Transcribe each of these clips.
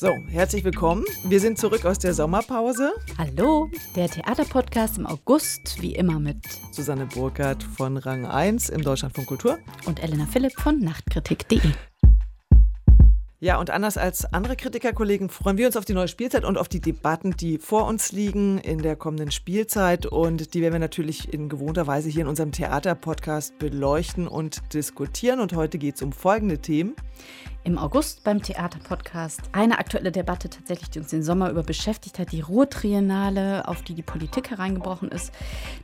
So, herzlich willkommen. Wir sind zurück aus der Sommerpause. Hallo, der Theaterpodcast im August, wie immer mit Susanne Burkhardt von Rang 1 im Deutschlandfunk Kultur und Elena Philipp von Nachtkritik.de. Ja, und anders als andere Kritikerkollegen freuen wir uns auf die neue Spielzeit und auf die Debatten, die vor uns liegen in der kommenden Spielzeit. Und die werden wir natürlich in gewohnter Weise hier in unserem Theaterpodcast beleuchten und diskutieren. Und heute geht es um folgende Themen im August beim Theaterpodcast. Eine aktuelle Debatte tatsächlich, die uns den Sommer über beschäftigt hat, die Ruhrtriennale, auf die die Politik hereingebrochen ist.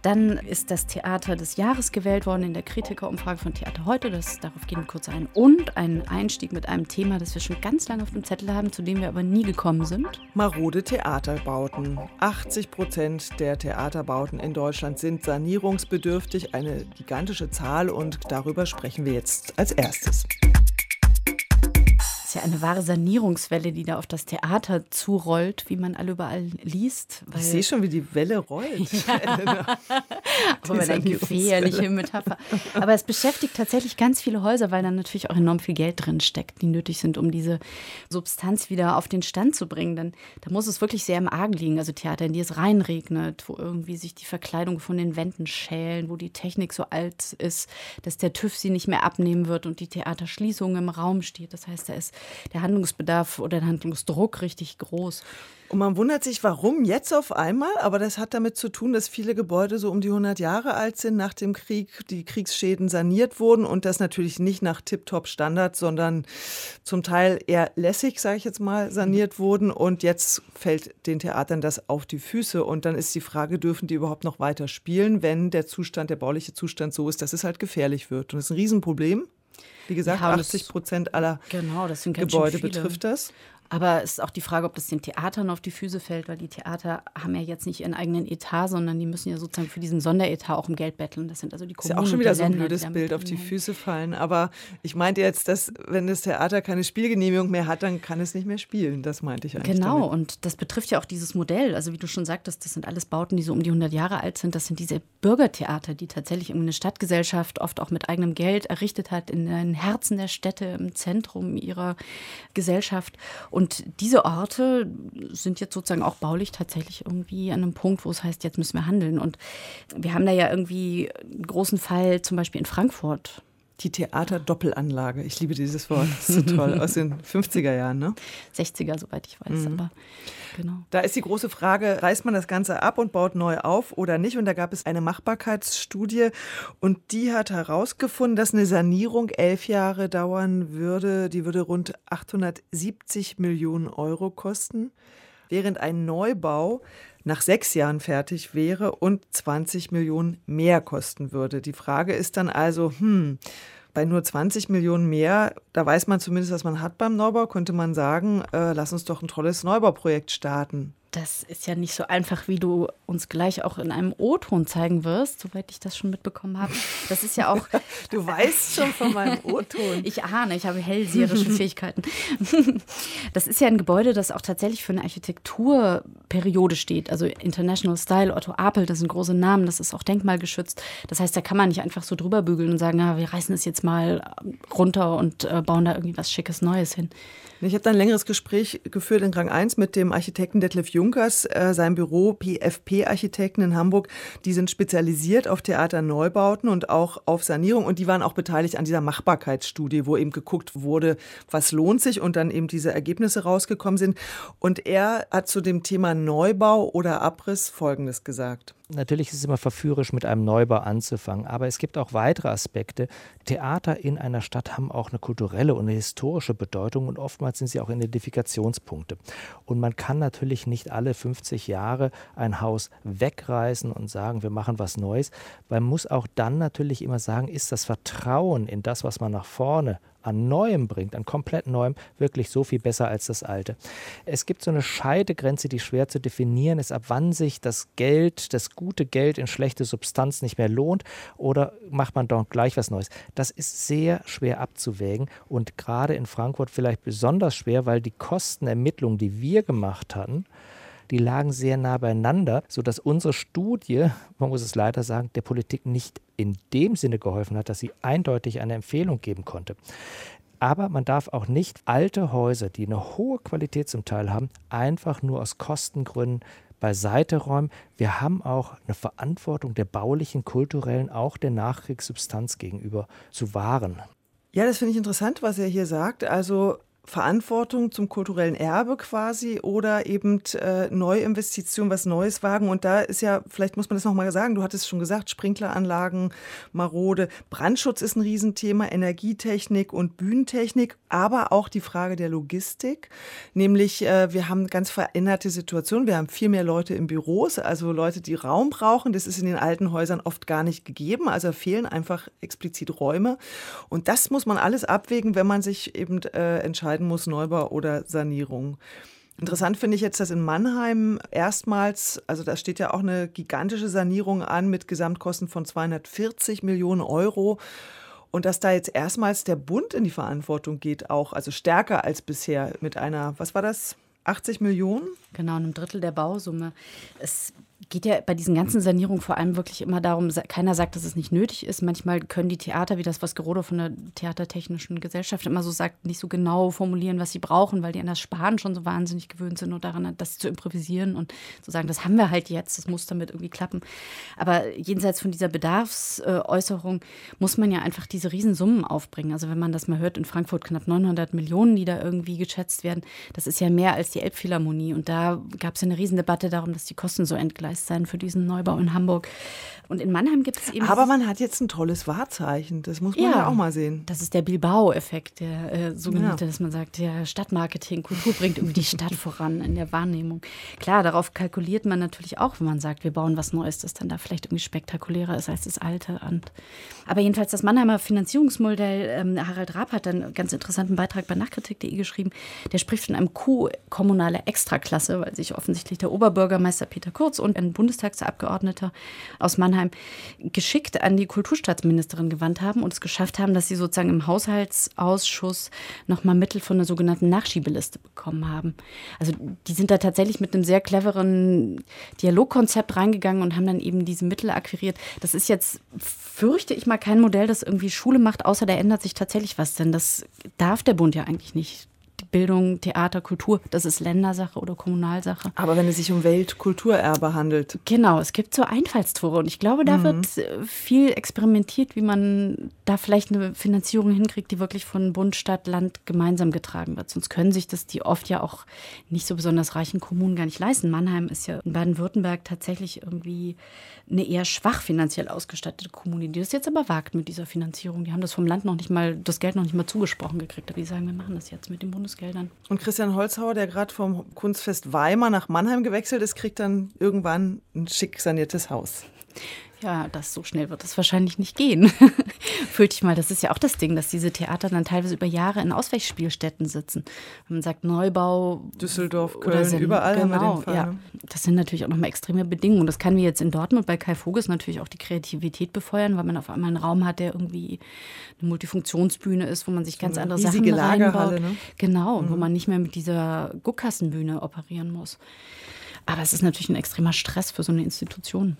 Dann ist das Theater des Jahres gewählt worden in der Kritikerumfrage von Theater heute. Das, darauf gehen wir kurz ein. Und einen Einstieg mit einem Thema, das wir schon ganz lange auf dem Zettel haben, zu dem wir aber nie gekommen sind. Marode Theaterbauten. 80 Prozent der Theaterbauten in Deutschland sind sanierungsbedürftig. Eine gigantische Zahl und darüber sprechen wir jetzt als erstes ja eine wahre Sanierungswelle, die da auf das Theater zurollt, wie man alle überall liest. ich sehe schon, wie die Welle rollt. Ja. Aber eine gefährliche Metapher. Aber es beschäftigt tatsächlich ganz viele Häuser, weil da natürlich auch enorm viel Geld drin steckt, die nötig sind, um diese Substanz wieder auf den Stand zu bringen. Dann da muss es wirklich sehr im Argen liegen. Also Theater, in die es reinregnet, wo irgendwie sich die Verkleidung von den Wänden schälen, wo die Technik so alt ist, dass der TÜV sie nicht mehr abnehmen wird und die Theaterschließung im Raum steht. Das heißt, da ist der Handlungsbedarf oder der Handlungsdruck richtig groß. Und man wundert sich, warum jetzt auf einmal, aber das hat damit zu tun, dass viele Gebäude so um die 100 Jahre alt sind nach dem Krieg, die Kriegsschäden saniert wurden und das natürlich nicht nach Tip-Top-Standard, sondern zum Teil eher lässig, sage ich jetzt mal, saniert wurden und jetzt fällt den Theatern das auf die Füße und dann ist die Frage, dürfen die überhaupt noch weiter spielen, wenn der Zustand, der bauliche Zustand so ist, dass es halt gefährlich wird und das ist ein Riesenproblem. Wie gesagt, ja, 80 Prozent aller genau, Gebäude betrifft das. Aber es ist auch die Frage, ob das den Theatern auf die Füße fällt, weil die Theater haben ja jetzt nicht ihren eigenen Etat, sondern die müssen ja sozusagen für diesen Sonderetat auch um Geld betteln. Das sind also die Kommunen. Ist ja auch schon wieder so ein blödes Bild auf die Füße fallen. Aber ich meinte jetzt, dass wenn das Theater keine Spielgenehmigung mehr hat, dann kann es nicht mehr spielen. Das meinte ich eigentlich. Genau, damit. und das betrifft ja auch dieses Modell. Also wie du schon sagtest, das sind alles Bauten, die so um die 100 Jahre alt sind. Das sind diese Bürgertheater, die tatsächlich eine Stadtgesellschaft oft auch mit eigenem Geld errichtet hat, in den Herzen der Städte, im Zentrum ihrer Gesellschaft. Und diese Orte sind jetzt sozusagen auch baulich tatsächlich irgendwie an einem Punkt, wo es heißt, jetzt müssen wir handeln. Und wir haben da ja irgendwie einen großen Fall zum Beispiel in Frankfurt. Die Theaterdoppelanlage. Ich liebe dieses Wort. Das ist so toll. Aus den 50er Jahren, ne? 60er, soweit ich weiß. Mhm. Aber genau. Da ist die große Frage, reißt man das Ganze ab und baut neu auf oder nicht? Und da gab es eine Machbarkeitsstudie und die hat herausgefunden, dass eine Sanierung elf Jahre dauern würde. Die würde rund 870 Millionen Euro kosten, während ein Neubau nach sechs Jahren fertig wäre und 20 Millionen mehr kosten würde. Die Frage ist dann also, hm, bei nur 20 Millionen mehr, da weiß man zumindest, was man hat beim Neubau, könnte man sagen, äh, lass uns doch ein tolles Neubauprojekt starten das ist ja nicht so einfach, wie du uns gleich auch in einem O-Ton zeigen wirst, soweit ich das schon mitbekommen habe. Das ist ja auch. du weißt schon von meinem O-Ton. ich ahne, ich habe hellseherische Fähigkeiten. das ist ja ein Gebäude, das auch tatsächlich für eine Architekturperiode steht. Also International Style, Otto Apel, das sind große Namen, das ist auch denkmalgeschützt. Das heißt, da kann man nicht einfach so drüber bügeln und sagen, na, wir reißen es jetzt mal runter und äh, bauen da irgendwie was Schickes Neues hin. Ich habe da ein längeres Gespräch geführt in Rang 1 mit dem Architekten Detlef Junkers, äh, sein Büro PFP Architekten in Hamburg. Die sind spezialisiert auf Theaterneubauten und auch auf Sanierung und die waren auch beteiligt an dieser Machbarkeitsstudie, wo eben geguckt wurde, was lohnt sich und dann eben diese Ergebnisse rausgekommen sind. Und er hat zu dem Thema Neubau oder Abriss Folgendes gesagt. Natürlich ist es immer verführerisch, mit einem Neubau anzufangen, aber es gibt auch weitere Aspekte. Theater in einer Stadt haben auch eine kulturelle und eine historische Bedeutung und oftmals sind sie auch Identifikationspunkte. Und man kann natürlich nicht alle 50 Jahre ein Haus wegreißen und sagen, wir machen was Neues. Man muss auch dann natürlich immer sagen, ist das Vertrauen in das, was man nach vorne an Neuem bringt, an komplett Neuem, wirklich so viel besser als das Alte. Es gibt so eine Scheidegrenze, die schwer zu definieren ist, ab wann sich das Geld, das gute Geld in schlechte Substanz nicht mehr lohnt oder macht man doch gleich was Neues. Das ist sehr schwer abzuwägen und gerade in Frankfurt vielleicht besonders schwer, weil die Kostenermittlungen, die wir gemacht hatten, die lagen sehr nah beieinander, sodass unsere Studie, man muss es leider sagen, der Politik nicht in dem Sinne geholfen hat, dass sie eindeutig eine Empfehlung geben konnte. Aber man darf auch nicht alte Häuser, die eine hohe Qualität zum Teil haben, einfach nur aus Kostengründen beiseite räumen. Wir haben auch eine Verantwortung der baulichen, kulturellen, auch der Nachkriegssubstanz gegenüber zu wahren. Ja, das finde ich interessant, was er hier sagt. Also Verantwortung zum kulturellen Erbe quasi oder eben äh, Neuinvestitionen, was Neues wagen. Und da ist ja, vielleicht muss man das nochmal sagen, du hattest schon gesagt, Sprinkleranlagen, marode. Brandschutz ist ein Riesenthema, Energietechnik und Bühnentechnik, aber auch die Frage der Logistik. Nämlich, äh, wir haben ganz veränderte Situationen. Wir haben viel mehr Leute in Büros, also Leute, die Raum brauchen. Das ist in den alten Häusern oft gar nicht gegeben. Also fehlen einfach explizit Räume. Und das muss man alles abwägen, wenn man sich eben äh, entscheidet, entscheiden muss, Neubau oder Sanierung. Interessant finde ich jetzt, dass in Mannheim erstmals, also da steht ja auch eine gigantische Sanierung an mit Gesamtkosten von 240 Millionen Euro. Und dass da jetzt erstmals der Bund in die Verantwortung geht, auch, also stärker als bisher mit einer, was war das, 80 Millionen? Genau, einem Drittel der Bausumme. Es geht ja bei diesen ganzen Sanierungen vor allem wirklich immer darum, keiner sagt, dass es nicht nötig ist. Manchmal können die Theater, wie das, was Gerode von der Theatertechnischen Gesellschaft immer so sagt, nicht so genau formulieren, was sie brauchen, weil die an das Sparen schon so wahnsinnig gewöhnt sind und daran, das zu improvisieren und zu sagen, das haben wir halt jetzt, das muss damit irgendwie klappen. Aber jenseits von dieser Bedarfsäußerung muss man ja einfach diese Riesensummen aufbringen. Also wenn man das mal hört, in Frankfurt knapp 900 Millionen, die da irgendwie geschätzt werden, das ist ja mehr als die Elbphilharmonie. Und da gab es ja eine Riesendebatte darum, dass die Kosten so entgleisen Hinweis sein für diesen Neubau in Hamburg. Und in Mannheim gibt es eben. Aber man hat jetzt ein tolles Wahrzeichen. Das muss man ja, ja auch mal sehen. Das ist der Bilbao-Effekt, der äh, sogenannte, ja. dass man sagt, ja, Stadtmarketing, Kultur bringt irgendwie die Stadt voran in der Wahrnehmung. Klar, darauf kalkuliert man natürlich auch, wenn man sagt, wir bauen was Neues, das dann da vielleicht irgendwie spektakulärer ist als das alte. Und aber jedenfalls das Mannheimer Finanzierungsmodell, ähm, Harald Raab hat einen ganz interessanten Beitrag bei Nachkritik.de geschrieben. Der spricht von einem Coup kommunale Extraklasse, weil sich offensichtlich der Oberbürgermeister Peter Kurz und ein Bundestagsabgeordneter aus Mannheim geschickt an die Kulturstaatsministerin gewandt haben und es geschafft haben, dass sie sozusagen im Haushaltsausschuss nochmal Mittel von der sogenannten Nachschiebeliste bekommen haben. Also die sind da tatsächlich mit einem sehr cleveren Dialogkonzept reingegangen und haben dann eben diese Mittel akquiriert. Das ist jetzt, fürchte ich mal, kein Modell, das irgendwie Schule macht, außer da ändert sich tatsächlich was, denn das darf der Bund ja eigentlich nicht Bildung, Theater, Kultur, das ist Ländersache oder Kommunalsache. Aber wenn es sich um Weltkulturerbe handelt. Genau, es gibt so Einfallstore und ich glaube, da mhm. wird äh, viel experimentiert, wie man da vielleicht eine Finanzierung hinkriegt, die wirklich von Bund, Stadt, Land gemeinsam getragen wird. Sonst können sich das die oft ja auch nicht so besonders reichen Kommunen gar nicht leisten. Mannheim ist ja in Baden-Württemberg tatsächlich irgendwie eine eher schwach finanziell ausgestattete Kommune, die das jetzt aber wagt mit dieser Finanzierung. Die haben das vom Land noch nicht mal, das Geld noch nicht mal zugesprochen gekriegt. Aber die sagen, wir machen das jetzt mit den Bundesgeldern. Und Christian Holzhauer, der gerade vom Kunstfest Weimar nach Mannheim gewechselt ist, kriegt dann irgendwann ein schick saniertes Haus. Ja, das so schnell wird es wahrscheinlich nicht gehen. Fühlt ich mal, das ist ja auch das Ding, dass diese Theater dann teilweise über Jahre in Ausweichspielstätten sitzen. Man sagt Neubau, Düsseldorf, Köln, sind, überall genau, haben wir den Fall. Ja. Ne? Das sind natürlich auch nochmal extreme Bedingungen. Das kann wie jetzt in Dortmund bei Kai Voges natürlich auch die Kreativität befeuern, weil man auf einmal einen Raum hat, der irgendwie eine Multifunktionsbühne ist, wo man sich ganz so andere Sachen reinbaut. Ne? Genau, mhm. wo man nicht mehr mit dieser Guckkassenbühne operieren muss. Aber es ist natürlich ein extremer Stress für so eine Institution.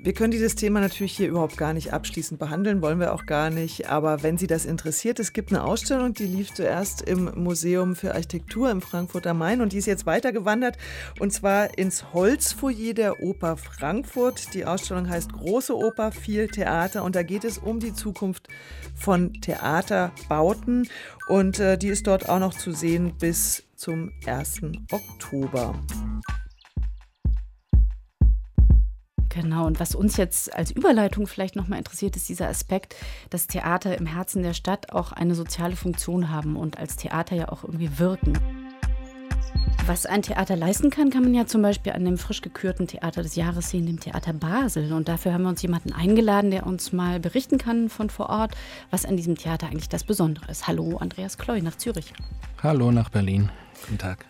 Wir können dieses Thema natürlich hier überhaupt gar nicht abschließend behandeln, wollen wir auch gar nicht. Aber wenn Sie das interessiert, es gibt eine Ausstellung, die lief zuerst im Museum für Architektur im Frankfurter Main und die ist jetzt weitergewandert und zwar ins Holzfoyer der Oper Frankfurt. Die Ausstellung heißt Große Oper, viel Theater und da geht es um die Zukunft von Theaterbauten und äh, die ist dort auch noch zu sehen bis zum 1. Oktober. Genau, und was uns jetzt als Überleitung vielleicht nochmal interessiert, ist dieser Aspekt, dass Theater im Herzen der Stadt auch eine soziale Funktion haben und als Theater ja auch irgendwie wirken. Was ein Theater leisten kann, kann man ja zum Beispiel an dem frisch gekürten Theater des Jahres sehen, dem Theater Basel. Und dafür haben wir uns jemanden eingeladen, der uns mal berichten kann von vor Ort, was an diesem Theater eigentlich das Besondere ist. Hallo, Andreas Kloy nach Zürich. Hallo nach Berlin. Guten Tag.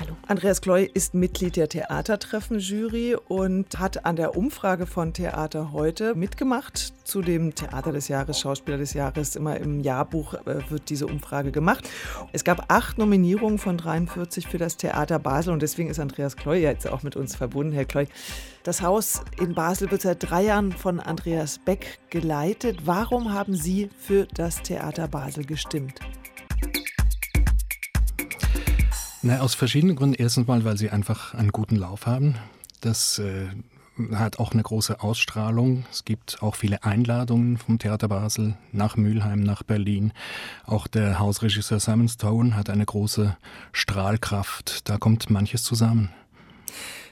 Hallo. Andreas Kloy ist Mitglied der Theatertreffen-Jury und hat an der Umfrage von Theater heute mitgemacht zu dem Theater des Jahres, Schauspieler des Jahres. Immer im Jahrbuch äh, wird diese Umfrage gemacht. Es gab acht Nominierungen von 43 für das Theater Basel und deswegen ist Andreas Kloy jetzt auch mit uns verbunden. Herr Kloy, das Haus in Basel wird seit drei Jahren von Andreas Beck geleitet. Warum haben Sie für das Theater Basel gestimmt? Na, aus verschiedenen Gründen. Erstens mal, weil sie einfach einen guten Lauf haben. Das äh, hat auch eine große Ausstrahlung. Es gibt auch viele Einladungen vom Theater Basel nach Mülheim, nach Berlin. Auch der Hausregisseur Simon Stone hat eine große Strahlkraft. Da kommt manches zusammen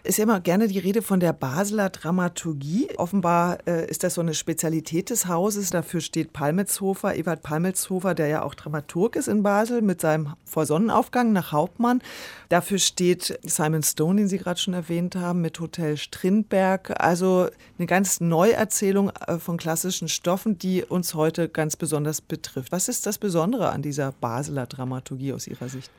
ist ja immer gerne die Rede von der Basler Dramaturgie. Offenbar äh, ist das so eine Spezialität des Hauses. Dafür steht Palmetzhofer, Ewald Palmetzhofer, der ja auch Dramaturg ist in Basel mit seinem Vor Sonnenaufgang nach Hauptmann. Dafür steht Simon Stone, den Sie gerade schon erwähnt haben, mit Hotel Strindberg. Also eine ganz Neuerzählung äh, von klassischen Stoffen, die uns heute ganz besonders betrifft. Was ist das Besondere an dieser Basler Dramaturgie aus Ihrer Sicht?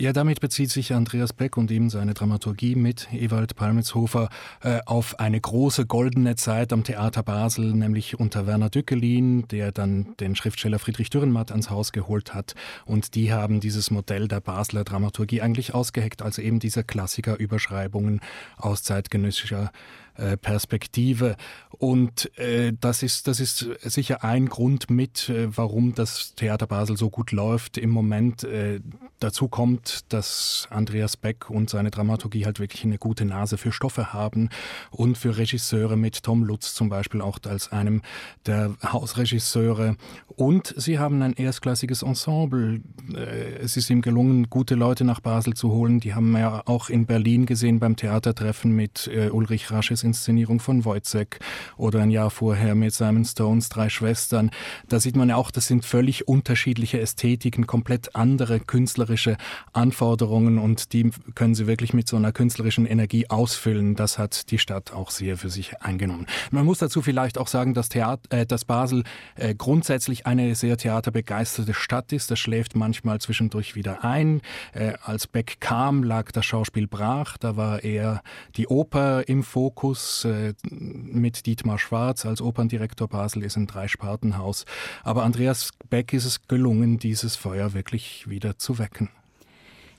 Ja, damit bezieht sich Andreas Beck und eben seine Dramaturgie mit Ewald Palmitzhofer äh, auf eine große goldene Zeit am Theater Basel, nämlich unter Werner Dückelin, der dann den Schriftsteller Friedrich Dürrenmatt ans Haus geholt hat. Und die haben dieses Modell der Basler Dramaturgie eigentlich ausgeheckt, also eben dieser Klassikerüberschreibungen aus zeitgenössischer äh, Perspektive. Und äh, das, ist, das ist sicher ein Grund mit, äh, warum das Theater Basel so gut läuft im Moment. Äh, dazu kommt, dass Andreas Beck und seine Dramaturgie halt wirklich eine gute Nase für Stoffe haben und für Regisseure mit Tom Lutz zum Beispiel auch als einem der Hausregisseure. Und sie haben ein erstklassiges Ensemble. Äh, es ist ihm gelungen, gute Leute nach Basel zu holen. Die haben wir ja auch in Berlin gesehen beim Theatertreffen mit äh, Ulrich Rasches Inszenierung von Wojcek oder ein Jahr vorher mit Simon Stones Drei Schwestern. Da sieht man ja auch, das sind völlig unterschiedliche Ästhetiken, komplett andere künstlerische Anforderungen und die können sie wirklich mit so einer künstlerischen Energie ausfüllen. Das hat die Stadt auch sehr für sich eingenommen. Man muss dazu vielleicht auch sagen, dass, Theater, äh, dass Basel äh, grundsätzlich eine sehr theaterbegeisterte Stadt ist. Das schläft manchmal zwischendurch wieder ein. Äh, als Beck kam, lag das Schauspiel brach. Da war eher die Oper im Fokus. Äh, mit Dietmar Schwarz als Operndirektor Basel ist ein Dreispartenhaus. Aber Andreas Beck ist es gelungen, dieses Feuer wirklich wieder zu wecken.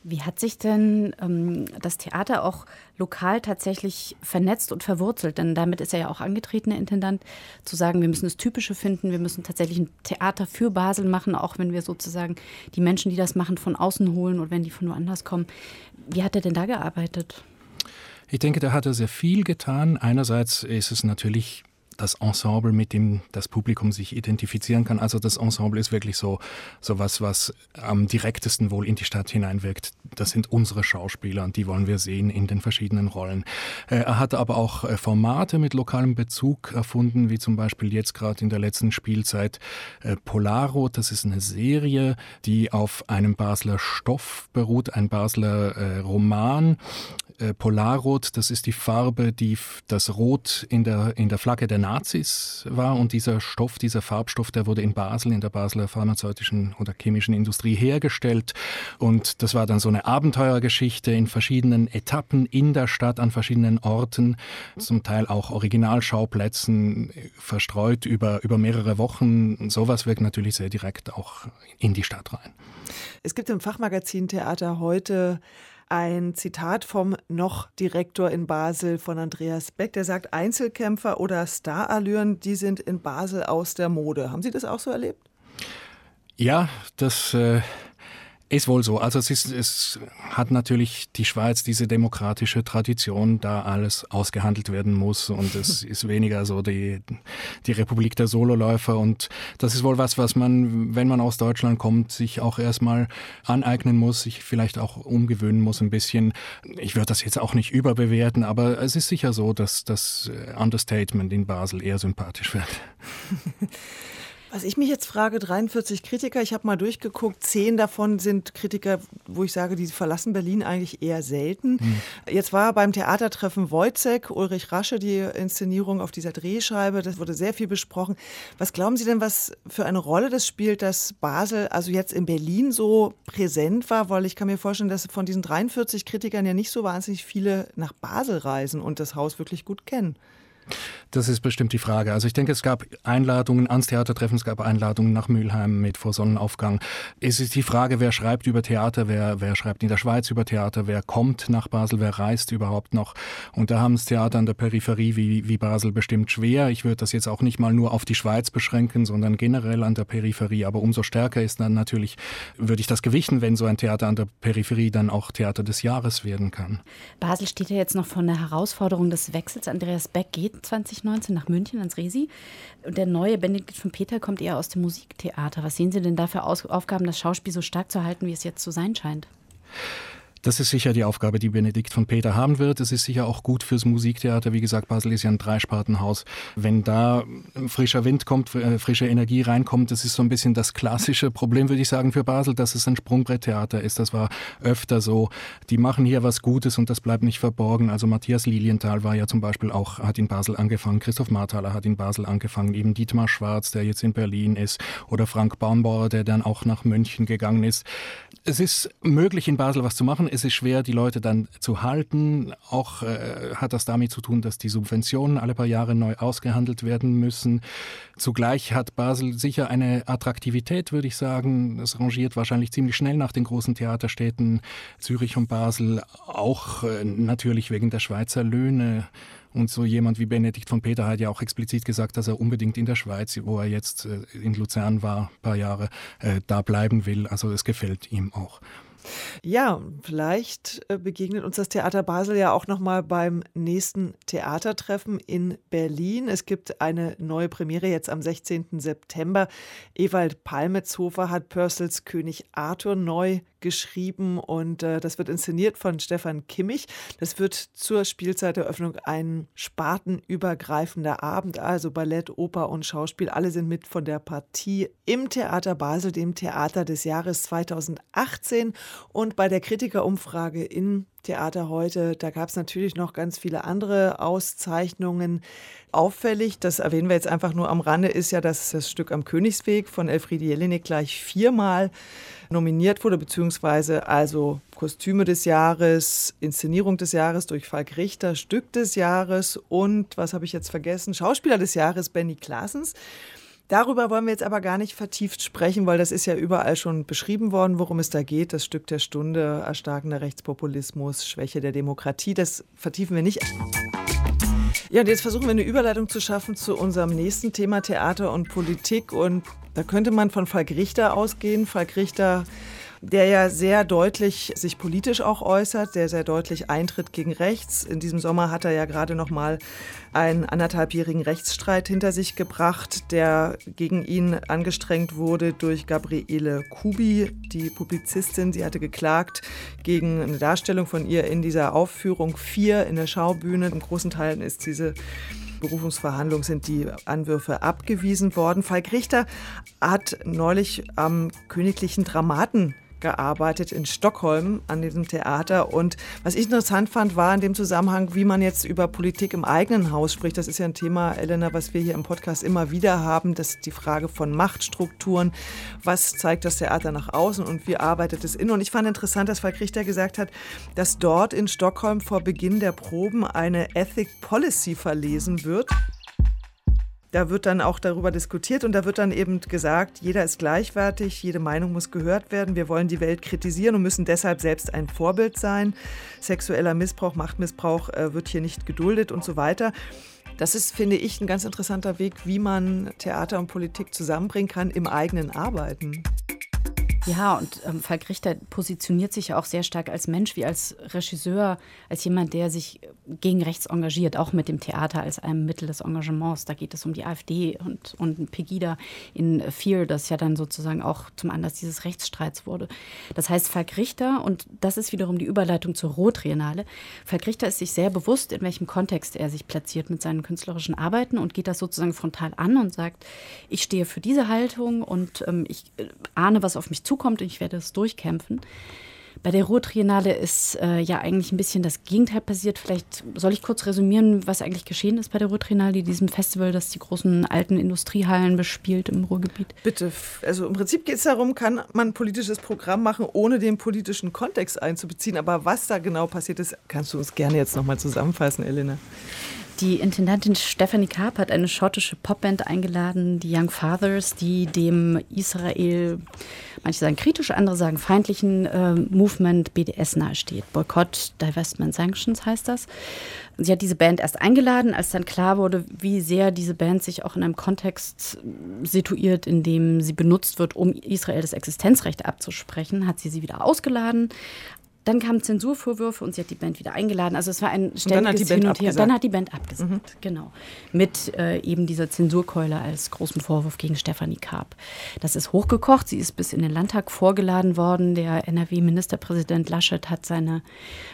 Wie hat sich denn ähm, das Theater auch lokal tatsächlich vernetzt und verwurzelt? Denn damit ist er ja auch angetreten, der Intendant, zu sagen, wir müssen das Typische finden, wir müssen tatsächlich ein Theater für Basel machen, auch wenn wir sozusagen die Menschen, die das machen, von außen holen oder wenn die von woanders kommen. Wie hat er denn da gearbeitet? Ich denke, da hat er sehr viel getan. Einerseits ist es natürlich das Ensemble, mit dem das Publikum sich identifizieren kann. Also das Ensemble ist wirklich so, so was, was am direktesten wohl in die Stadt hineinwirkt. Das sind unsere Schauspieler und die wollen wir sehen in den verschiedenen Rollen. Äh, er hat aber auch äh, Formate mit lokalem Bezug erfunden, wie zum Beispiel jetzt gerade in der letzten Spielzeit äh, Polaro. Das ist eine Serie, die auf einem Basler Stoff beruht, ein Basler Roman. Polarrot, das ist die Farbe, die das Rot in der, in der Flagge der Nazis war und dieser Stoff, dieser Farbstoff, der wurde in Basel, in der Basler pharmazeutischen oder chemischen Industrie hergestellt und das war dann so eine Abenteuergeschichte in verschiedenen Etappen in der Stadt, an verschiedenen Orten, zum Teil auch Originalschauplätzen verstreut über, über mehrere Wochen. Sowas wirkt natürlich sehr direkt auch in die Stadt rein. Es gibt im Fachmagazin Theater heute ein Zitat vom noch Direktor in Basel von Andreas Beck, der sagt, Einzelkämpfer oder Starallüren, die sind in Basel aus der Mode. Haben Sie das auch so erlebt? Ja, das äh, ist wohl so. Also es, ist, es hat natürlich die Schweiz diese demokratische Tradition, da alles ausgehandelt werden muss und es ist weniger so die, die Republik der Sololäufer und das ist wohl was, was man, wenn man aus Deutschland kommt, sich auch erstmal aneignen muss, sich vielleicht auch umgewöhnen muss ein bisschen. Ich würde das jetzt auch nicht überbewerten, aber es ist sicher so, dass das Understatement in Basel eher sympathisch wird. Was ich mich jetzt frage, 43 Kritiker, ich habe mal durchgeguckt, zehn davon sind Kritiker, wo ich sage, die verlassen Berlin eigentlich eher selten. Hm. Jetzt war beim Theatertreffen Wojcek, Ulrich Rasche, die Inszenierung auf dieser Drehscheibe, das wurde sehr viel besprochen. Was glauben Sie denn, was für eine Rolle das spielt, dass Basel also jetzt in Berlin so präsent war? Weil ich kann mir vorstellen, dass von diesen 43 Kritikern ja nicht so wahnsinnig viele nach Basel reisen und das Haus wirklich gut kennen. Das ist bestimmt die Frage. Also ich denke, es gab Einladungen ans Theatertreffen, es gab Einladungen nach Mülheim mit vor Sonnenaufgang. Es ist die Frage, wer schreibt über Theater, wer, wer schreibt in der Schweiz über Theater, wer kommt nach Basel, wer reist überhaupt noch. Und da haben es Theater an der Peripherie wie, wie Basel bestimmt schwer. Ich würde das jetzt auch nicht mal nur auf die Schweiz beschränken, sondern generell an der Peripherie. Aber umso stärker ist dann natürlich, würde ich das gewichten, wenn so ein Theater an der Peripherie dann auch Theater des Jahres werden kann. Basel steht ja jetzt noch vor einer Herausforderung des Wechsels. Andreas Beck geht 2019 nach München ans Resi. Und der neue Benedikt von Peter kommt eher aus dem Musiktheater. Was sehen Sie denn da für Aufgaben, das Schauspiel so stark zu halten, wie es jetzt zu sein scheint? Das ist sicher die Aufgabe, die Benedikt von Peter haben wird. Es ist sicher auch gut fürs Musiktheater. Wie gesagt, Basel ist ja ein Dreispartenhaus. Wenn da frischer Wind kommt, äh, frische Energie reinkommt, das ist so ein bisschen das klassische Problem, würde ich sagen, für Basel, dass es ein Sprungbretttheater ist. Das war öfter so. Die machen hier was Gutes und das bleibt nicht verborgen. Also Matthias Lilienthal war ja zum Beispiel auch, hat in Basel angefangen. Christoph Marthaler hat in Basel angefangen. Eben Dietmar Schwarz, der jetzt in Berlin ist. Oder Frank Baumbauer, der dann auch nach München gegangen ist. Es ist möglich, in Basel was zu machen es ist schwer, die Leute dann zu halten. Auch äh, hat das damit zu tun, dass die Subventionen alle paar Jahre neu ausgehandelt werden müssen. Zugleich hat Basel sicher eine Attraktivität, würde ich sagen. Es rangiert wahrscheinlich ziemlich schnell nach den großen Theaterstädten Zürich und Basel, auch äh, natürlich wegen der Schweizer Löhne. Und so jemand wie Benedikt von Peter hat ja auch explizit gesagt, dass er unbedingt in der Schweiz, wo er jetzt äh, in Luzern war, ein paar Jahre, äh, da bleiben will. Also es gefällt ihm auch. Ja, vielleicht äh, begegnet uns das Theater Basel ja auch noch mal beim nächsten Theatertreffen in Berlin. Es gibt eine neue Premiere jetzt am 16. September. Ewald Palmetzhofer hat Purcells König Arthur neu geschrieben und äh, das wird inszeniert von Stefan Kimmich. Das wird zur Spielzeiteröffnung ein spartenübergreifender Abend, also Ballett, Oper und Schauspiel. Alle sind mit von der Partie im Theater Basel, dem Theater des Jahres 2018. Und bei der Kritikerumfrage in Theater heute, da gab es natürlich noch ganz viele andere Auszeichnungen. Auffällig, das erwähnen wir jetzt einfach nur am Rande, ist ja, dass das Stück am Königsweg von Elfriede Jelinek gleich viermal nominiert wurde, beziehungsweise also Kostüme des Jahres, Inszenierung des Jahres durch Falk Richter, Stück des Jahres und, was habe ich jetzt vergessen, Schauspieler des Jahres Benny Klaasens. Darüber wollen wir jetzt aber gar nicht vertieft sprechen, weil das ist ja überall schon beschrieben worden, worum es da geht. Das Stück der Stunde, erstarkender Rechtspopulismus, Schwäche der Demokratie, das vertiefen wir nicht. Ja, und jetzt versuchen wir eine Überleitung zu schaffen zu unserem nächsten Thema Theater und Politik. Und da könnte man von Falk Richter ausgehen. Falk Richter der ja sehr deutlich sich politisch auch äußert, der sehr deutlich eintritt gegen rechts. In diesem Sommer hat er ja gerade noch mal einen anderthalbjährigen Rechtsstreit hinter sich gebracht, der gegen ihn angestrengt wurde durch Gabriele Kubi, die Publizistin. Sie hatte geklagt gegen eine Darstellung von ihr in dieser Aufführung 4 in der Schaubühne. In großen Teilen ist diese Berufungsverhandlung sind die Anwürfe abgewiesen worden. Falk Richter hat neulich am Königlichen Dramaten gearbeitet in Stockholm an diesem Theater. Und was ich interessant fand, war in dem Zusammenhang, wie man jetzt über Politik im eigenen Haus spricht. Das ist ja ein Thema, Elena, was wir hier im Podcast immer wieder haben. Das ist die Frage von Machtstrukturen. Was zeigt das Theater nach außen und wie arbeitet es innen? Und ich fand interessant, dass Falk Richter gesagt hat, dass dort in Stockholm vor Beginn der Proben eine Ethic Policy verlesen wird. Da wird dann auch darüber diskutiert und da wird dann eben gesagt, jeder ist gleichwertig, jede Meinung muss gehört werden. Wir wollen die Welt kritisieren und müssen deshalb selbst ein Vorbild sein. Sexueller Missbrauch, Machtmissbrauch äh, wird hier nicht geduldet und so weiter. Das ist, finde ich, ein ganz interessanter Weg, wie man Theater und Politik zusammenbringen kann im eigenen Arbeiten. Ja, und ähm, Falk Richter positioniert sich ja auch sehr stark als Mensch, wie als Regisseur, als jemand, der sich gegen rechts engagiert, auch mit dem Theater als einem Mittel des Engagements. Da geht es um die AfD und, und Pegida in Fear, das ja dann sozusagen auch zum Anlass dieses Rechtsstreits wurde. Das heißt, Falk Richter, und das ist wiederum die Überleitung zur Rotriennale, Falk Richter ist sich sehr bewusst, in welchem Kontext er sich platziert mit seinen künstlerischen Arbeiten und geht das sozusagen frontal an und sagt, ich stehe für diese Haltung und ähm, ich äh, ahne, was auf mich zukommt und ich werde es durchkämpfen. Bei der Ruhrtriennale ist äh, ja eigentlich ein bisschen das Gegenteil passiert. Vielleicht soll ich kurz resümieren, was eigentlich geschehen ist bei der Ruhrtriennale, diesem Festival, das die großen alten Industriehallen bespielt im Ruhrgebiet. Bitte, also im Prinzip geht es darum, kann man politisches Programm machen, ohne den politischen Kontext einzubeziehen. Aber was da genau passiert ist, kannst du uns gerne jetzt nochmal zusammenfassen, Elena. Die Intendantin Stephanie Karp hat eine schottische Popband eingeladen, die Young Fathers, die dem Israel, manche sagen kritisch, andere sagen feindlichen äh, Movement BDS nahesteht. Boykott, Divestment Sanctions heißt das. Sie hat diese Band erst eingeladen, als dann klar wurde, wie sehr diese Band sich auch in einem Kontext situiert, in dem sie benutzt wird, um Israel das Existenzrecht abzusprechen, hat sie sie wieder ausgeladen, dann kamen Zensurvorwürfe und sie hat die Band wieder eingeladen. Also es war ein ständiges Hin und Her. Dann hat die Band abgesagt, mhm. genau. Mit äh, eben dieser Zensurkeule als großen Vorwurf gegen Stefanie Karp. Das ist hochgekocht. Sie ist bis in den Landtag vorgeladen worden. Der NRW-Ministerpräsident Laschet hat seine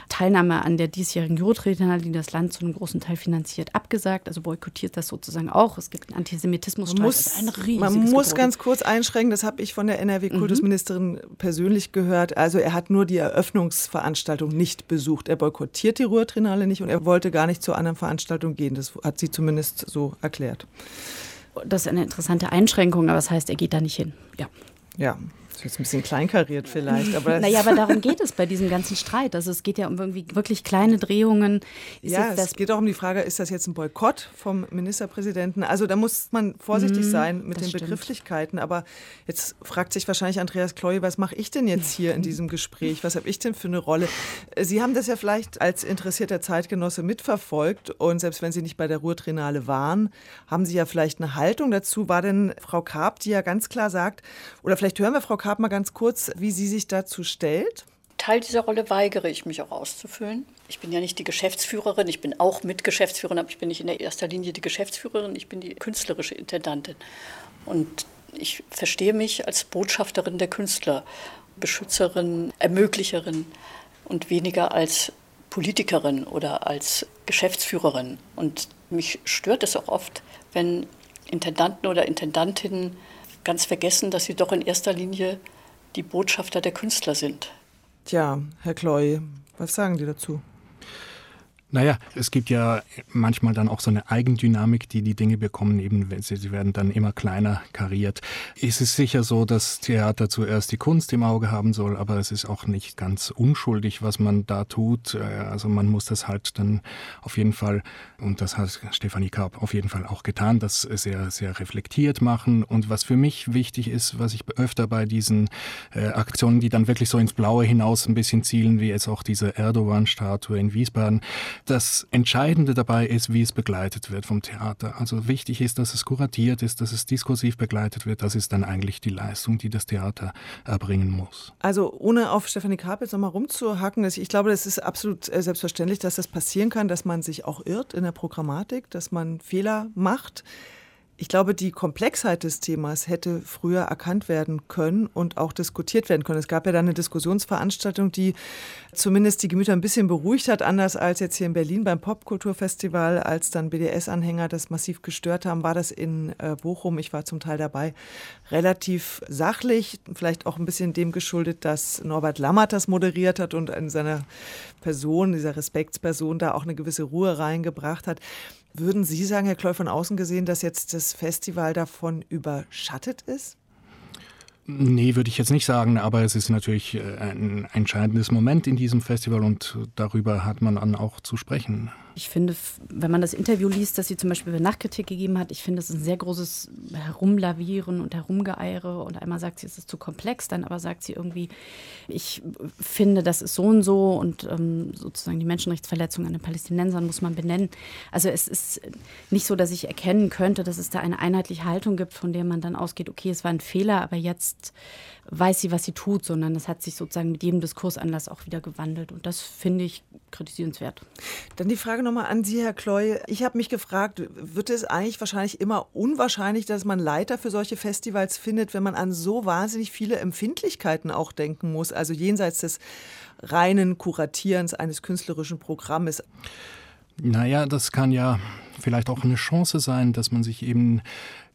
Teilnahme an der diesjährigen Jurotriennale, die das Land zu einem großen Teil finanziert, abgesagt. Also boykottiert das sozusagen auch. Es gibt einen Antisemitismusstreit. Man muss, also man muss ganz kurz einschränken, das habe ich von der NRW-Kultusministerin mhm. persönlich gehört. Also er hat nur die Eröffnungs Veranstaltung nicht besucht. Er boykottiert die Ruhrtrinale nicht und er wollte gar nicht zu anderen Veranstaltungen gehen. Das hat sie zumindest so erklärt. Das ist eine interessante Einschränkung, aber das heißt, er geht da nicht hin. Ja. Ja, das ist jetzt ein bisschen kleinkariert vielleicht. Aber naja, aber darum geht es bei diesem ganzen Streit. Also es geht ja um irgendwie wirklich kleine Drehungen. Ist ja, es geht auch um die Frage, ist das jetzt ein Boykott vom Ministerpräsidenten? Also da muss man vorsichtig mm, sein mit den stimmt. Begrifflichkeiten. Aber jetzt fragt sich wahrscheinlich Andreas Kloy, was mache ich denn jetzt hier in diesem Gespräch? Was habe ich denn für eine Rolle? Sie haben das ja vielleicht als interessierter Zeitgenosse mitverfolgt. Und selbst wenn Sie nicht bei der Ruhrtrinale waren, haben Sie ja vielleicht eine Haltung dazu. War denn Frau Karp, die ja ganz klar sagt, oder vielleicht hören wir Frau Karp, Karp mal ganz kurz, wie sie sich dazu stellt. Teil dieser Rolle weigere ich mich auch auszufüllen. Ich bin ja nicht die Geschäftsführerin, ich bin auch Mitgeschäftsführerin, aber ich bin nicht in erster Linie die Geschäftsführerin, ich bin die künstlerische Intendantin. Und ich verstehe mich als Botschafterin der Künstler, Beschützerin, Ermöglicherin und weniger als Politikerin oder als Geschäftsführerin. Und mich stört es auch oft, wenn Intendanten oder Intendantinnen ganz vergessen, dass sie doch in erster Linie die Botschafter der Künstler sind. Tja, Herr Kloy, was sagen Sie dazu? Naja, es gibt ja manchmal dann auch so eine Eigendynamik, die die Dinge bekommen, eben wenn sie, sie werden dann immer kleiner kariert. Es ist sicher so, dass Theater zuerst die Kunst im Auge haben soll, aber es ist auch nicht ganz unschuldig, was man da tut. Äh, also man muss das halt dann auf jeden Fall, und das hat Stefanie Karp auf jeden Fall auch getan, das sehr, sehr reflektiert machen. Und was für mich wichtig ist, was ich öfter bei diesen äh, Aktionen, die dann wirklich so ins Blaue hinaus ein bisschen zielen, wie jetzt auch diese Erdogan-Statue in Wiesbaden, das Entscheidende dabei ist, wie es begleitet wird vom Theater. Also wichtig ist, dass es kuratiert ist, dass es diskursiv begleitet wird. Das ist dann eigentlich die Leistung, die das Theater erbringen muss. Also ohne auf Stefanie Karp jetzt nochmal rumzuhacken, ich glaube, das ist absolut äh, selbstverständlich, dass das passieren kann, dass man sich auch irrt in der Programmatik, dass man Fehler macht. Ich glaube, die Komplexheit des Themas hätte früher erkannt werden können und auch diskutiert werden können. Es gab ja dann eine Diskussionsveranstaltung, die zumindest die Gemüter ein bisschen beruhigt hat, anders als jetzt hier in Berlin beim Popkulturfestival, als dann BDS-Anhänger das massiv gestört haben, war das in äh, Bochum, ich war zum Teil dabei, relativ sachlich, vielleicht auch ein bisschen dem geschuldet, dass Norbert Lammert das moderiert hat und in seiner Person, dieser Respektsperson, da auch eine gewisse Ruhe reingebracht hat. Würden Sie sagen, Herr Kloll, von außen gesehen, dass jetzt das Festival davon überschattet ist? Nee, würde ich jetzt nicht sagen, aber es ist natürlich äh, ein entscheidendes Moment in diesem Festival und darüber hat man dann auch zu sprechen. Ich finde, wenn man das Interview liest, das sie zum Beispiel über Nachtkritik gegeben hat, ich finde, es ist ein sehr großes Herumlavieren und Herumgeeire. Und einmal sagt sie, es ist zu komplex, dann aber sagt sie irgendwie, ich finde, das ist so und so und ähm, sozusagen die Menschenrechtsverletzungen an den Palästinensern muss man benennen. Also es ist nicht so, dass ich erkennen könnte, dass es da eine einheitliche Haltung gibt, von der man dann ausgeht, okay, es war ein Fehler, aber jetzt weiß sie, was sie tut, sondern das hat sich sozusagen mit jedem Diskursanlass auch wieder gewandelt. Und das finde ich kritisierenswert. Dann die Frage nochmal an Sie, Herr Kloy. Ich habe mich gefragt, wird es eigentlich wahrscheinlich immer unwahrscheinlich, dass man Leiter für solche Festivals findet, wenn man an so wahnsinnig viele Empfindlichkeiten auch denken muss, also jenseits des reinen Kuratierens eines künstlerischen Programmes? Naja, das kann ja vielleicht auch eine Chance sein, dass man sich eben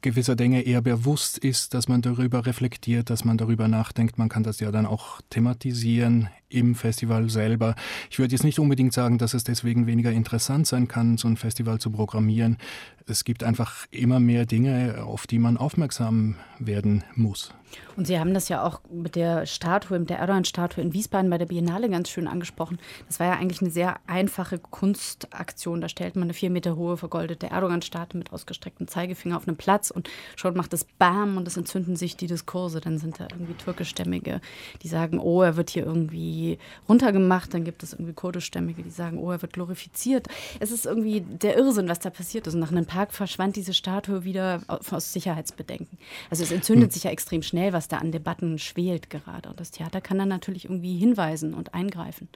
gewisser Dinge eher bewusst ist, dass man darüber reflektiert, dass man darüber nachdenkt. Man kann das ja dann auch thematisieren im Festival selber. Ich würde jetzt nicht unbedingt sagen, dass es deswegen weniger interessant sein kann, so ein Festival zu programmieren. Es gibt einfach immer mehr Dinge, auf die man aufmerksam werden muss. Und Sie haben das ja auch mit der Statue, mit der Erdogan-Statue in Wiesbaden bei der Biennale ganz schön angesprochen. Das war ja eigentlich eine sehr einfache Kunstaktion. Da stellt man eine vier Meter hohe vergoldete Erdogan-Statue mit ausgestrecktem Zeigefinger auf einem Platz und schon macht es Bam und es entzünden sich die Diskurse. Dann sind da irgendwie türkischstämmige, die sagen, oh, er wird hier irgendwie runtergemacht. Dann gibt es irgendwie kurdischstämmige, die sagen, oh, er wird glorifiziert. Es ist irgendwie der Irrsinn, was da passiert ist. Und nach einem Tag verschwand diese Statue wieder aus Sicherheitsbedenken. Also es entzündet hm. sich ja extrem schnell, was da an Debatten schwelt gerade. Und das Theater kann dann natürlich irgendwie hinweisen und eingreifen.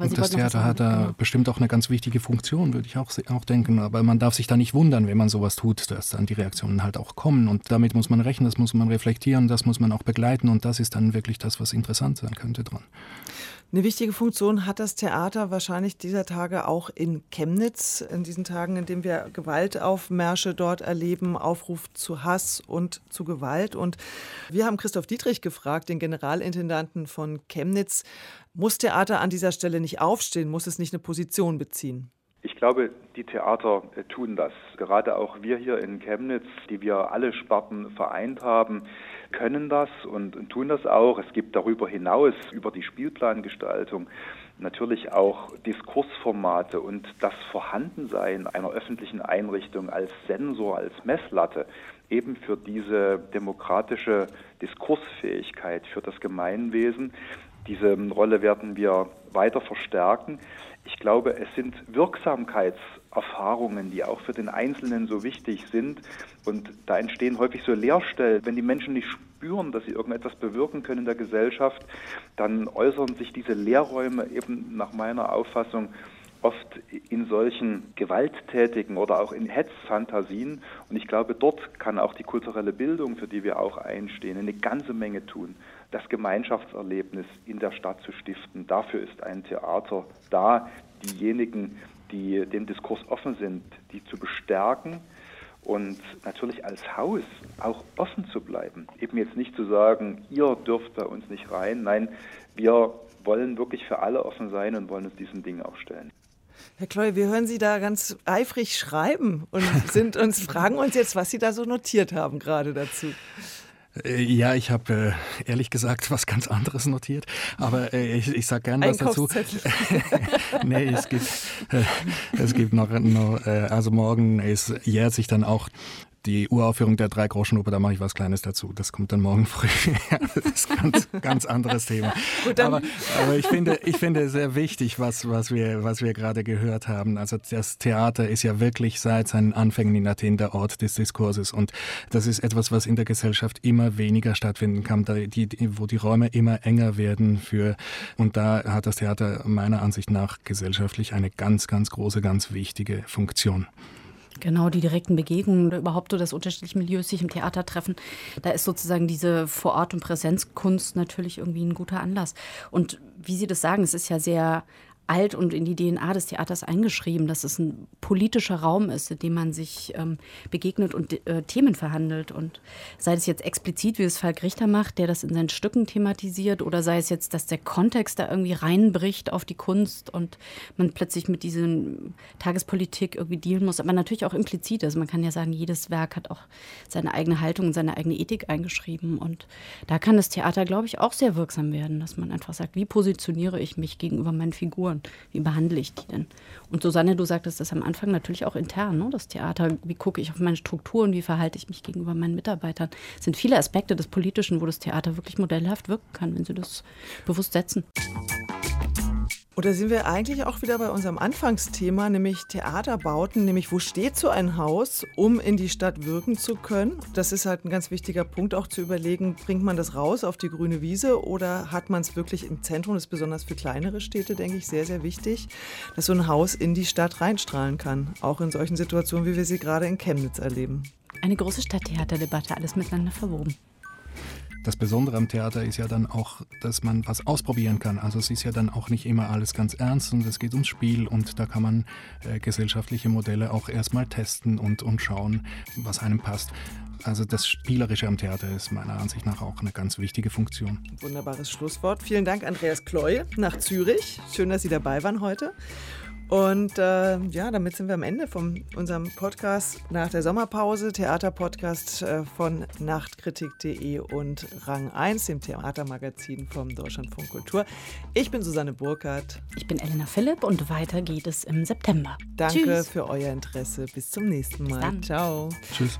Aber und das Theater hat da genau. bestimmt auch eine ganz wichtige Funktion, würde ich auch, auch denken. Aber man darf sich da nicht wundern, wenn man sowas tut, dass dann die Reaktionen halt auch kommen. Und damit muss man rechnen, das muss man reflektieren, das muss man auch begleiten. Und das ist dann wirklich das, was interessant sein könnte dran. Eine wichtige Funktion hat das Theater wahrscheinlich dieser Tage auch in Chemnitz, in diesen Tagen, in denen wir Gewaltaufmärsche dort erleben, Aufruf zu Hass und zu Gewalt. Und wir haben Christoph Dietrich gefragt, den Generalintendanten von Chemnitz, muss Theater an dieser Stelle nicht aufstehen, muss es nicht eine Position beziehen? Ich glaube, die Theater äh, tun das. Gerade auch wir hier in Chemnitz, die wir alle Sparten vereint haben, können das und, und tun das auch. Es gibt darüber hinaus über die Spielplangestaltung natürlich auch Diskursformate und das Vorhandensein einer öffentlichen Einrichtung als Sensor, als Messlatte eben für diese demokratische Diskursfähigkeit, für das Gemeinwesen. Diese Rolle werden wir weiter verstärken. Ich glaube, es sind Wirksamkeitserfahrungen, die auch für den Einzelnen so wichtig sind. Und da entstehen häufig so Leerstellen. Wenn die Menschen nicht spüren, dass sie irgendetwas bewirken können in der Gesellschaft, dann äußern sich diese Leerräume eben nach meiner Auffassung oft in solchen gewalttätigen oder auch in Hetzfantasien. Und ich glaube, dort kann auch die kulturelle Bildung, für die wir auch einstehen, eine ganze Menge tun das Gemeinschaftserlebnis in der Stadt zu stiften. Dafür ist ein Theater da, diejenigen, die dem Diskurs offen sind, die zu bestärken und natürlich als Haus auch offen zu bleiben. Eben jetzt nicht zu sagen, ihr dürft bei uns nicht rein. Nein, wir wollen wirklich für alle offen sein und wollen uns diesen Dingen auch stellen. Herr Kloy, wir hören Sie da ganz eifrig schreiben und sind uns, fragen uns jetzt, was Sie da so notiert haben gerade dazu. Äh, ja, ich habe äh, ehrlich gesagt was ganz anderes notiert, aber äh, ich, ich sage gerne was dazu. nee, es gibt, äh, es gibt noch, noch äh, also morgen ist, jährt sich dann auch die Uraufführung der Dreigroschenoper, da mache ich was Kleines dazu. Das kommt dann morgen früh. das ist ein ganz, ganz anderes Thema. Gut, aber, aber ich finde, ich finde sehr wichtig, was, was wir, was wir gerade gehört haben. Also das Theater ist ja wirklich seit seinen Anfängen in Athen der Ort des Diskurses. Und das ist etwas, was in der Gesellschaft immer weniger stattfinden kann, die, wo die Räume immer enger werden für, und da hat das Theater meiner Ansicht nach gesellschaftlich eine ganz, ganz große, ganz wichtige Funktion. Genau, die direkten Begegnungen oder überhaupt so, dass unterschiedliche Milieus sich im Theater treffen. Da ist sozusagen diese Vorort- und Präsenzkunst natürlich irgendwie ein guter Anlass. Und wie Sie das sagen, es ist ja sehr alt und in die DNA des Theaters eingeschrieben, dass es ein politischer Raum ist, in dem man sich ähm, begegnet und äh, Themen verhandelt. Und sei es jetzt explizit, wie es Falk Richter macht, der das in seinen Stücken thematisiert, oder sei es jetzt, dass der Kontext da irgendwie reinbricht auf die Kunst und man plötzlich mit diesen Tagespolitik irgendwie dealen muss, aber natürlich auch implizit. Also man kann ja sagen, jedes Werk hat auch seine eigene Haltung und seine eigene Ethik eingeschrieben. Und da kann das Theater, glaube ich, auch sehr wirksam werden, dass man einfach sagt, wie positioniere ich mich gegenüber meinen Figuren? Wie behandle ich die denn? Und Susanne, du sagtest das am Anfang natürlich auch intern, ne? das Theater. Wie gucke ich auf meine Strukturen? Wie verhalte ich mich gegenüber meinen Mitarbeitern? Es sind viele Aspekte des Politischen, wo das Theater wirklich modellhaft wirken kann, wenn sie das bewusst setzen. Und da sind wir eigentlich auch wieder bei unserem Anfangsthema, nämlich Theaterbauten, nämlich wo steht so ein Haus, um in die Stadt wirken zu können? Das ist halt ein ganz wichtiger Punkt, auch zu überlegen, bringt man das raus auf die grüne Wiese oder hat man es wirklich im Zentrum? Das ist besonders für kleinere Städte, denke ich, sehr, sehr wichtig, dass so ein Haus in die Stadt reinstrahlen kann, auch in solchen Situationen, wie wir sie gerade in Chemnitz erleben. Eine große Stadttheaterdebatte, alles miteinander verwoben. Das Besondere am Theater ist ja dann auch, dass man was ausprobieren kann. Also es ist ja dann auch nicht immer alles ganz ernst und es geht ums Spiel und da kann man äh, gesellschaftliche Modelle auch erstmal testen und, und schauen, was einem passt. Also das Spielerische am Theater ist meiner Ansicht nach auch eine ganz wichtige Funktion. Wunderbares Schlusswort. Vielen Dank, Andreas Kloy nach Zürich. Schön, dass Sie dabei waren heute. Und äh, ja, damit sind wir am Ende von unserem Podcast nach der Sommerpause, Theaterpodcast äh, von nachtkritik.de und Rang 1, dem Theatermagazin vom Deutschlandfunk Kultur. Ich bin Susanne Burkhardt. Ich bin Elena Philipp und weiter geht es im September. Danke Tschüss. für euer Interesse. Bis zum nächsten Mal. Ciao. Tschüss.